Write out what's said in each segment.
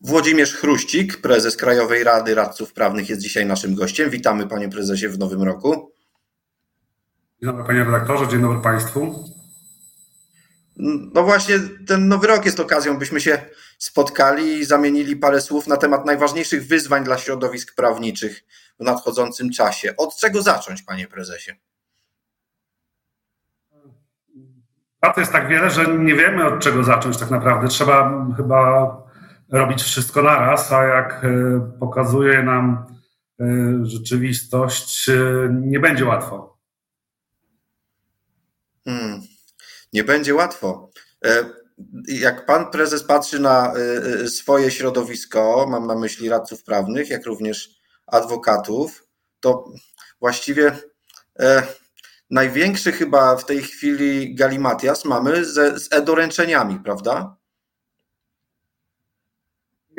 Włodzimierz Chruścik, prezes Krajowej Rady Radców Prawnych jest dzisiaj naszym gościem. Witamy panie prezesie w nowym roku. Dzień dobry panie redaktorze, dzień dobry państwu. No właśnie, ten nowy rok jest okazją, byśmy się spotkali i zamienili parę słów na temat najważniejszych wyzwań dla środowisk prawniczych w nadchodzącym czasie. Od czego zacząć, panie prezesie? Pracy jest tak wiele, że nie wiemy od czego zacząć tak naprawdę. Trzeba chyba robić wszystko naraz, a jak e, pokazuje nam e, rzeczywistość, e, nie będzie łatwo. Hmm, nie będzie łatwo. Jak pan prezes patrzy na swoje środowisko, mam na myśli radców prawnych, jak również adwokatów, to właściwie największy chyba w tej chwili galimatias mamy ze, z e-doręczeniami, prawda?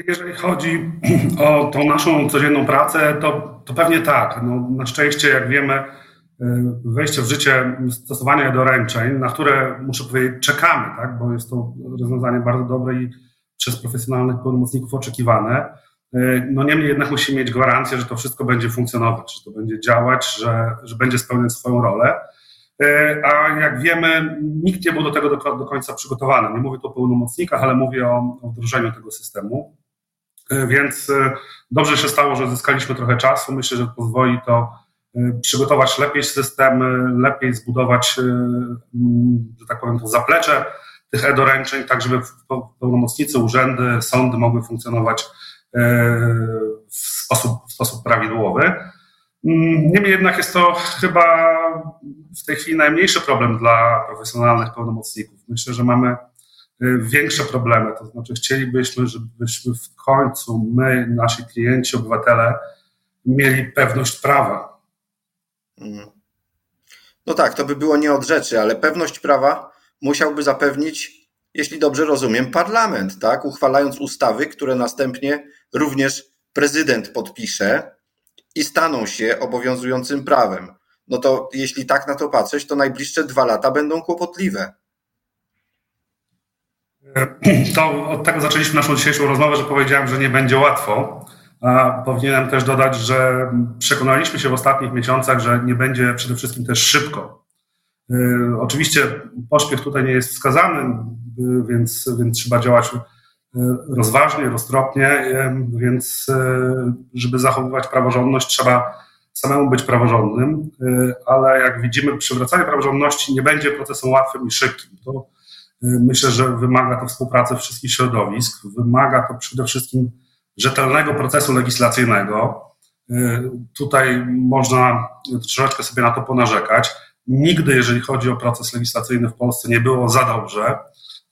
Jeżeli chodzi o tą naszą codzienną pracę, to, to pewnie tak. No, na szczęście, jak wiemy, y, wejście w życie stosowania doręczeń, na które muszę powiedzieć, czekamy, tak, bo jest to rozwiązanie bardzo dobre i przez profesjonalnych pełnomocników oczekiwane. Y, no niemniej jednak musimy mieć gwarancję, że to wszystko będzie funkcjonować, że to będzie działać, że, że będzie spełniać swoją rolę. Y, a jak wiemy, nikt nie był do tego do, do końca przygotowany. Nie mówię tu o pełnomocnikach, ale mówię o, o wdrożeniu tego systemu. E, więc e, dobrze się stało, że zyskaliśmy trochę czasu. Myślę, że pozwoli to e, przygotować lepiej systemy, lepiej zbudować, że tak powiem, to zaplecze tych e-doręczeń, tak żeby pełnomocnicy, urzędy, sądy mogły funkcjonować w sposób, w sposób prawidłowy. Mm, niemniej jednak jest to chyba w tej chwili najmniejszy problem dla profesjonalnych pełnomocników. Myślę, że mamy większe problemy. To znaczy, chcielibyśmy, żebyśmy w końcu my, nasi klienci, obywatele, mieli pewność prawa. Mhm. No tak, to by było nie od rzeczy, ale pewność prawa musiałby zapewnić, jeśli dobrze rozumiem, parlament, tak? Uchwalając ustawy, które następnie również prezydent podpisze i staną się obowiązującym prawem. No to jeśli tak na to patrzeć, to najbliższe dwa lata będą kłopotliwe. To od tego zaczęliśmy naszą dzisiejszą rozmowę, że powiedziałem, że nie będzie łatwo. A powinienem też dodać, że przekonaliśmy się w ostatnich miesiącach, że nie będzie przede wszystkim też szybko. Y, oczywiście pośpiech tutaj nie jest wskazany, y, więc, więc trzeba działać rozważnie, roztropnie, więc żeby zachowywać praworządność, trzeba samemu być praworządnym, ale jak widzimy, przywracanie praworządności nie będzie procesem łatwym i szybkim. To Myślę, że wymaga to współpracy wszystkich środowisk, wymaga to przede wszystkim rzetelnego procesu legislacyjnego. Tutaj można troszeczkę sobie na to ponarzekać. Nigdy, jeżeli chodzi o proces legislacyjny w Polsce, nie było za dobrze,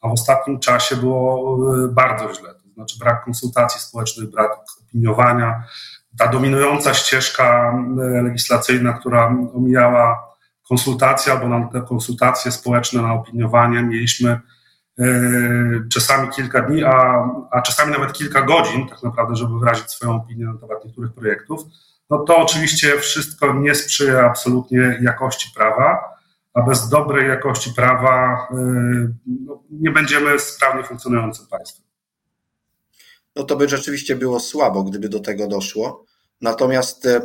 a w ostatnim czasie było e, bardzo źle. To znaczy brak konsultacji społecznych, brak opiniowania, ta dominująca ścieżka e, legislacyjna, która omijała konsultacje albo na te konsultacje społeczne, na opiniowanie mieliśmy e, czasami kilka dni, a, a czasami nawet kilka godzin, tak naprawdę, żeby wyrazić swoją opinię na temat niektórych projektów, no to oczywiście wszystko nie sprzyja absolutnie jakości prawa, a bez dobrej jakości prawa e, no, nie będziemy sprawnie funkcjonującym państwem. No to by rzeczywiście było słabo, gdyby do tego doszło. Natomiast e,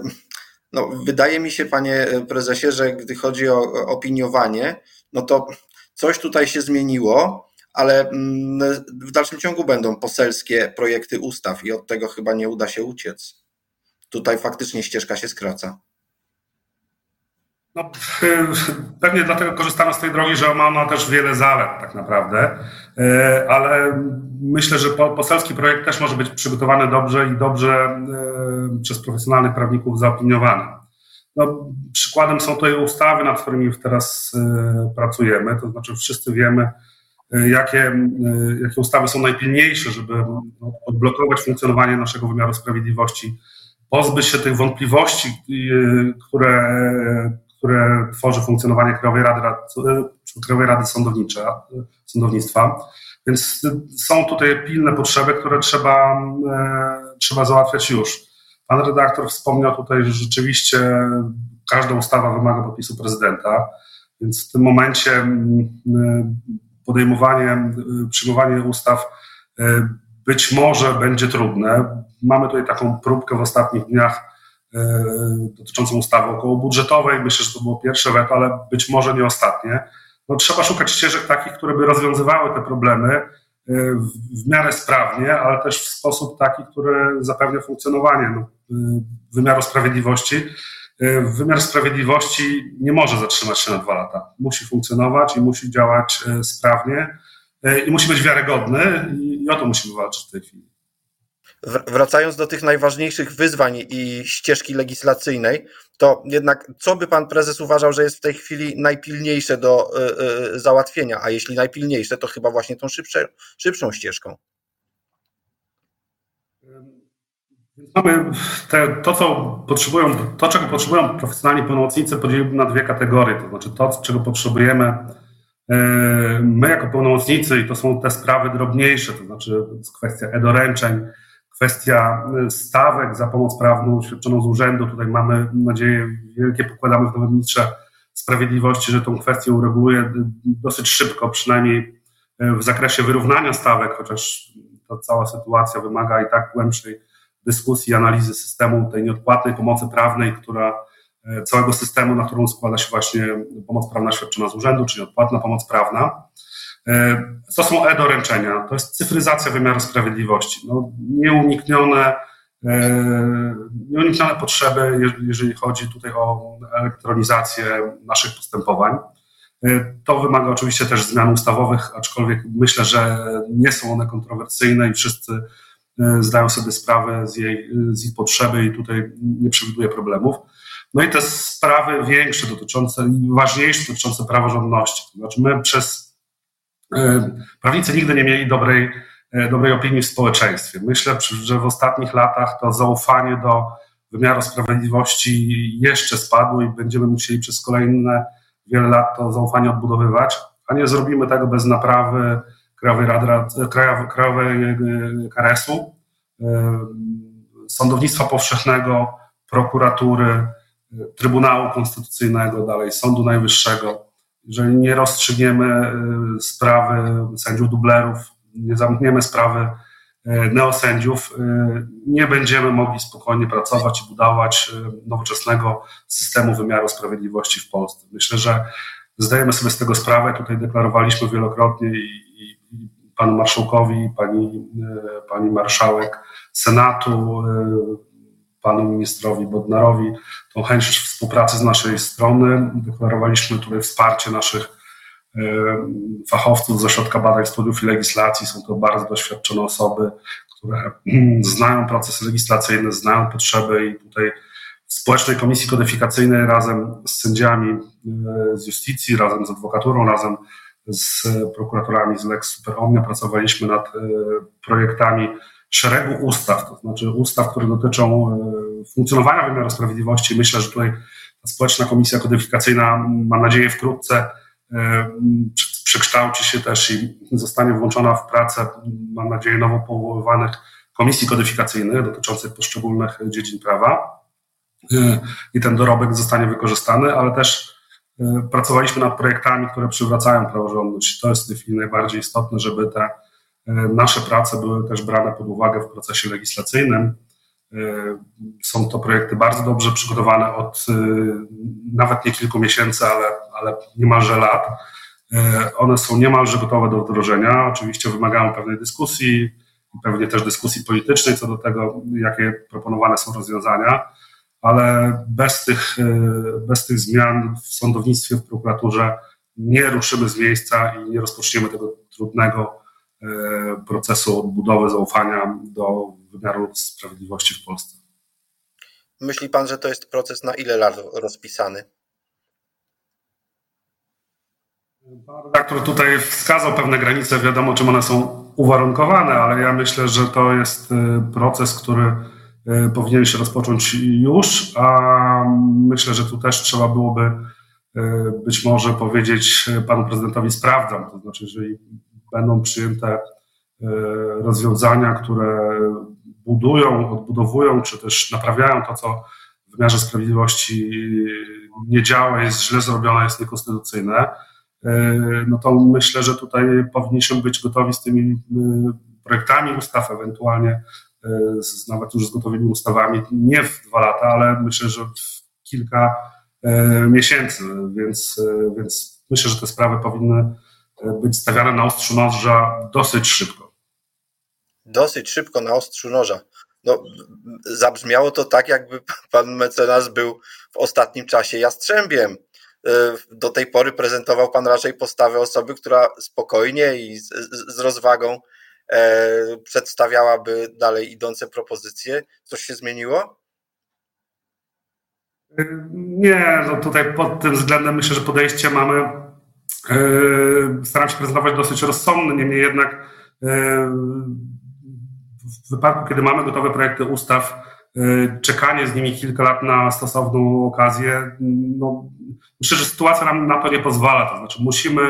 no, wydaje mi się, panie prezesie, że gdy chodzi o opiniowanie, no to coś tutaj się zmieniło, ale mm, w dalszym ciągu będą poselskie projekty ustaw i od tego chyba nie uda się uciec. Tutaj faktycznie ścieżka się skraca. No, pewnie dlatego korzystamy z tej drogi, że ma ona też wiele zalet tak naprawdę, e, ale myślę, że poselski projekt też może być przygotowany dobrze i dobrze e, przez profesjonalnych prawników zaopiniowany. No, przykładem są tutaj ustawy, nad którymi teraz e, pracujemy, to znaczy wszyscy wiemy, jakie, jakie ustawy są najpilniejsze, żeby no, odblokować funkcjonowanie naszego wymiaru sprawiedliwości, pozbyć się tych wątpliwości, które które tworzy funkcjonowanie Krajowej Rady, Krajowej Rady Sądownictwa. Więc są tutaj pilne potrzeby, które trzeba, e, trzeba załatwiać już. Pan redaktor wspomniał tutaj, że rzeczywiście każda ustawa wymaga podpisu prezydenta, więc w tym momencie podejmowanie, przyjmowanie ustaw e, być może będzie trudne. Mamy tutaj taką próbkę w ostatnich dniach dotyczącą ustawy okołobudżetowej. Myślę, że to było pierwsze weto, ale być może nie ostatnie. No, trzeba szukać ścieżek takich, które by rozwiązywały te problemy w miarę sprawnie, ale też w sposób taki, który zapewnia funkcjonowanie no, wymiaru sprawiedliwości. Wymiar sprawiedliwości nie może zatrzymać się na dwa lata. Musi funkcjonować i musi działać sprawnie i musi być wiarygodny i o to musimy walczyć w tej chwili. Wracając do tych najważniejszych wyzwań i ścieżki legislacyjnej, to jednak co by pan prezes uważał, że jest w tej chwili najpilniejsze do y, y, załatwienia? A jeśli najpilniejsze, to chyba właśnie tą szybsze, szybszą ścieżką. Te, to, co potrzebują, to, czego potrzebują profesjonalni pełnomocnicy, podzielimy na dwie kategorie. To znaczy to, czego potrzebujemy y, my jako pełnomocnicy, i to są te sprawy drobniejsze, to znaczy kwestia e-doręczeń, Kwestia y, stawek za pomoc prawną świadczoną z urzędu. Tutaj mamy nadzieję, wielkie pokładamy w nowym ministrze sprawiedliwości, że tą kwestię ureguluje dosyć szybko, przynajmniej y, w zakresie wyrównania stawek, chociaż ta cała sytuacja wymaga i tak głębszej dyskusji, analizy systemu tej nieodpłatnej pomocy prawnej, która y, całego systemu, na którą składa się właśnie pomoc prawna świadczona z urzędu, czyli odpłatna pomoc prawna. E, to są e-doręczenia, to jest cyfryzacja wymiaru sprawiedliwości. No, nieuniknione, e, nieuniknione potrzeby, jeżeli chodzi tutaj o elektronizację naszych postępowań. E, to wymaga oczywiście też zmian ustawowych, aczkolwiek myślę, że nie są one kontrowersyjne i wszyscy zdają sobie sprawę z, jej, z ich potrzeby i tutaj nie przewiduje problemów. No i te sprawy większe dotyczące, ważniejsze dotyczące praworządności. To znaczy my przez E, prawnicy nigdy nie mieli dobrej, e, dobrej opinii w społeczeństwie. Myślę, że w ostatnich latach to zaufanie do wymiaru sprawiedliwości jeszcze spadło i będziemy musieli przez kolejne wiele lat to zaufanie odbudowywać, a nie zrobimy tego bez naprawy Krajowej, Rady, Krajowej e, KRS-u, sądownictwa powszechnego, prokuratury, Trybunału Konstytucyjnego, dalej Sądu Najwyższego jeżeli nie rozstrzygniemy y, sprawy sędziów dublerów, nie zamkniemy sprawy y, neosędziów, y, nie będziemy mogli spokojnie pracować i budować nowoczesnego systemu wymiaru sprawiedliwości w Polsce. Myślę, że zdajemy sobie z tego sprawę. Tutaj deklarowaliśmy wielokrotnie i, i, i panu marszałkowi, pani, pani marszałek Senatu, panu ministrowi Bodnarowi tą chęć współpracy z naszej strony. Deklarowaliśmy tutaj wsparcie naszych e, fachowców z Ośrodka Badań Studiów i Legislacji. Są to bardzo doświadczone osoby, które znają procesy legislacyjne, znają potrzeby i tutaj w Społecznej Komisji Kodyfikacyjnej razem z sędziami e, z justicji, razem z adwokaturą, razem z prokuratorami z Lex Super Omnia pracowaliśmy nad e, projektami szeregu ustaw, to znaczy ustaw, które dotyczą e, funkcjonowania wymiaru sprawiedliwości. Myślę, że tutaj ta społeczna komisja kodyfikacyjna, mam nadzieję, wkrótce e, przekształci się też i zostanie włączona w pracę, mam nadzieję, nowo powoływanych komisji kodyfikacyjnych dotyczących poszczególnych dziedzin prawa. E, I ten dorobek zostanie wykorzystany, ale też pracowaliśmy nad projektami, które przywracają praworządność. To jest w tej chwili najbardziej istotne, żeby te nasze prace były też brane pod uwagę w procesie legislacyjnym. E, są to projekty bardzo dobrze przygotowane od e, nawet nie kilku miesięcy, ale, ale niemalże lat. One są niemalże gotowe do wdrożenia. Oczywiście wymagają pewnej dyskusji, pewnie też dyskusji politycznej co do tego, jakie proponowane są rozwiązania, ale bez tych, bez tych zmian w sądownictwie, w prokuraturze nie ruszymy z miejsca i nie rozpoczniemy tego trudnego E, procesu odbudowy zaufania do wymiaru sprawiedliwości w Polsce. Myśli pan, że to jest proces na ile lat rozpisany? Pan redaktor tutaj wskazał pewne granice, wiadomo czym one są uwarunkowane, ale ja myślę, że to jest e, proces, który e, powinien się rozpocząć już, a myślę, że tu też trzeba byłoby być może powiedzieć panu prezydentowi sprawdzam, to znaczy, jeżeli będą przyjęte e, rozwiązania, które budują, odbudowują, czy też naprawiają to, co w wymiarze sprawiedliwości nie działa, jest źle zrobione, jest niekonstytucyjne, e, no to myślę, że tutaj powinniśmy być gotowi z tymi e, projektami ustaw, ewentualnie z, nawet już z gotowymi ustawami, nie w dwa lata, ale myślę, że w kilka miesięcy, więc, więc myślę, że te sprawy powinny być stawiane na ostrzu noża dosyć szybko. Dosyć szybko na ostrzu noża. No, zabrzmiało to tak, jakby pan mecenas był w ostatnim czasie jastrzębiem. E, do tej pory prezentował pan raczej postawę osoby, która spokojnie i z, z rozwagą e, przedstawiałaby dalej idące propozycje. Coś się zmieniło? Nie, no tutaj pod tym względem myślę, że podejście mamy, e, staram się prezentować dosyć rozsądne, niemniej jednak w wypadku, kiedy mamy gotowe projekty ustaw, y, czekanie z nimi kilka lat na stosowną okazję, no, myślę, że sytuacja nam na to nie pozwala. To znaczy, musimy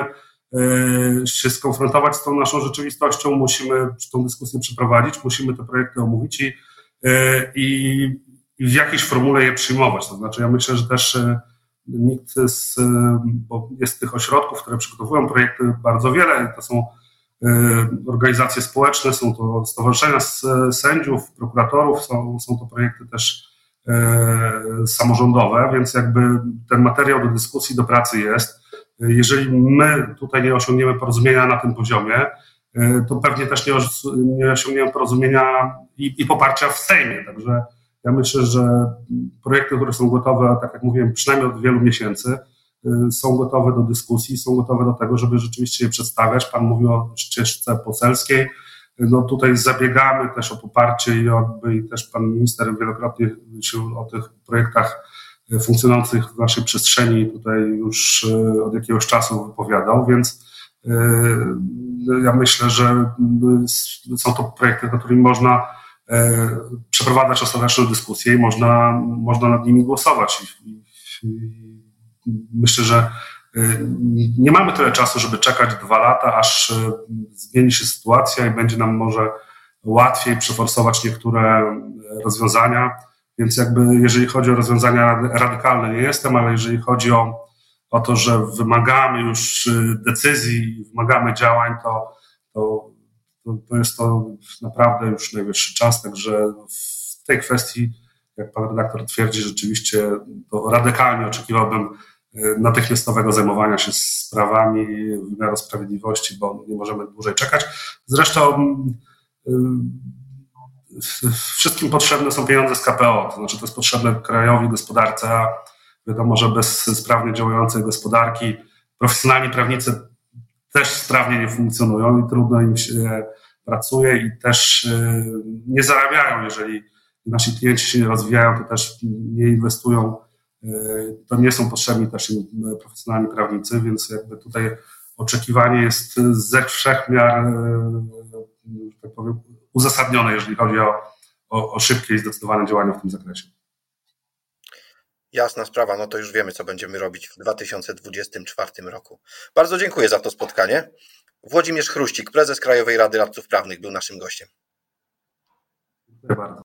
się skonfrontować z tą naszą rzeczywistością, musimy tą dyskusję przeprowadzić, musimy te projekty omówić i, i, i w jakiejś formule je przyjmować. To znaczy, ja myślę, że też nikt z, bo jest tych ośrodków, które przygotowują projekty bardzo wiele, to są organizacje społeczne, są to stowarzyszenia sędziów, prokuratorów, są, są to projekty też samorządowe, więc jakby ten materiał do dyskusji, do pracy jest. Jeżeli my tutaj nie osiągniemy porozumienia na tym poziomie, to pewnie też nie osiągniemy porozumienia i, i poparcia w Sejmie. Także ja myślę, że projekty, które są gotowe, tak jak mówiłem, przynajmniej od wielu miesięcy, Y, są gotowe do dyskusji, są gotowe do tego, żeby rzeczywiście je przedstawiać. Pan mówił o ścieżce poselskiej. No tutaj zabiegamy też o poparcie i, i też pan minister wielokrotnie się o tych projektach funkcjonujących w naszej przestrzeni tutaj już y, od jakiegoś czasu wypowiadał, więc y, ja myślę, że są to projekty, nad którymi można przeprowadzać ostateczną dyskusję i można, można nad nimi głosować. Myślę, że y, nie mamy tyle czasu, żeby czekać dwa lata, aż y, zmieni się sytuacja i będzie nam może łatwiej przeforsować niektóre rozwiązania. Więc jakby jeżeli chodzi o rozwiązania radykalne, nie jestem, ale jeżeli chodzi o, o to, że wymagamy już decyzji, wymagamy działań, to, to, to jest to naprawdę już najwyższy czas. Także w tej kwestii, jak pan redaktor twierdzi, rzeczywiście to radykalnie oczekiwałbym natychmiastowego zajmowania się sprawami wymiaru sprawiedliwości, bo nie możemy dłużej czekać. Zresztą y, wszystkim potrzebne są pieniądze z KPO, to znaczy to jest potrzebne krajowi gospodarce, a wiadomo, że bez sprawnie działającej gospodarki profesjonalni prawnicy też sprawnie nie funkcjonują i trudno im się pracuje i też y, nie zarabiają, jeżeli nasi klienci się nie rozwijają, to też nie inwestują E, to nie są potrzebni też im e, profesjonalni prawnicy, więc jakby tutaj oczekiwanie jest ze wszechmiar, e, tak powiem, uzasadnione, jeżeli chodzi o, o, o szybkie i zdecydowane działania w tym zakresie. Jasna sprawa, no to już wiemy, co będziemy robić w 2024 roku. Bardzo dziękuję za to spotkanie. Włodzimierz Chruścik, prezes Krajowej Rady Radców Prawnych, był naszym gościem. Dziękuję bardzo.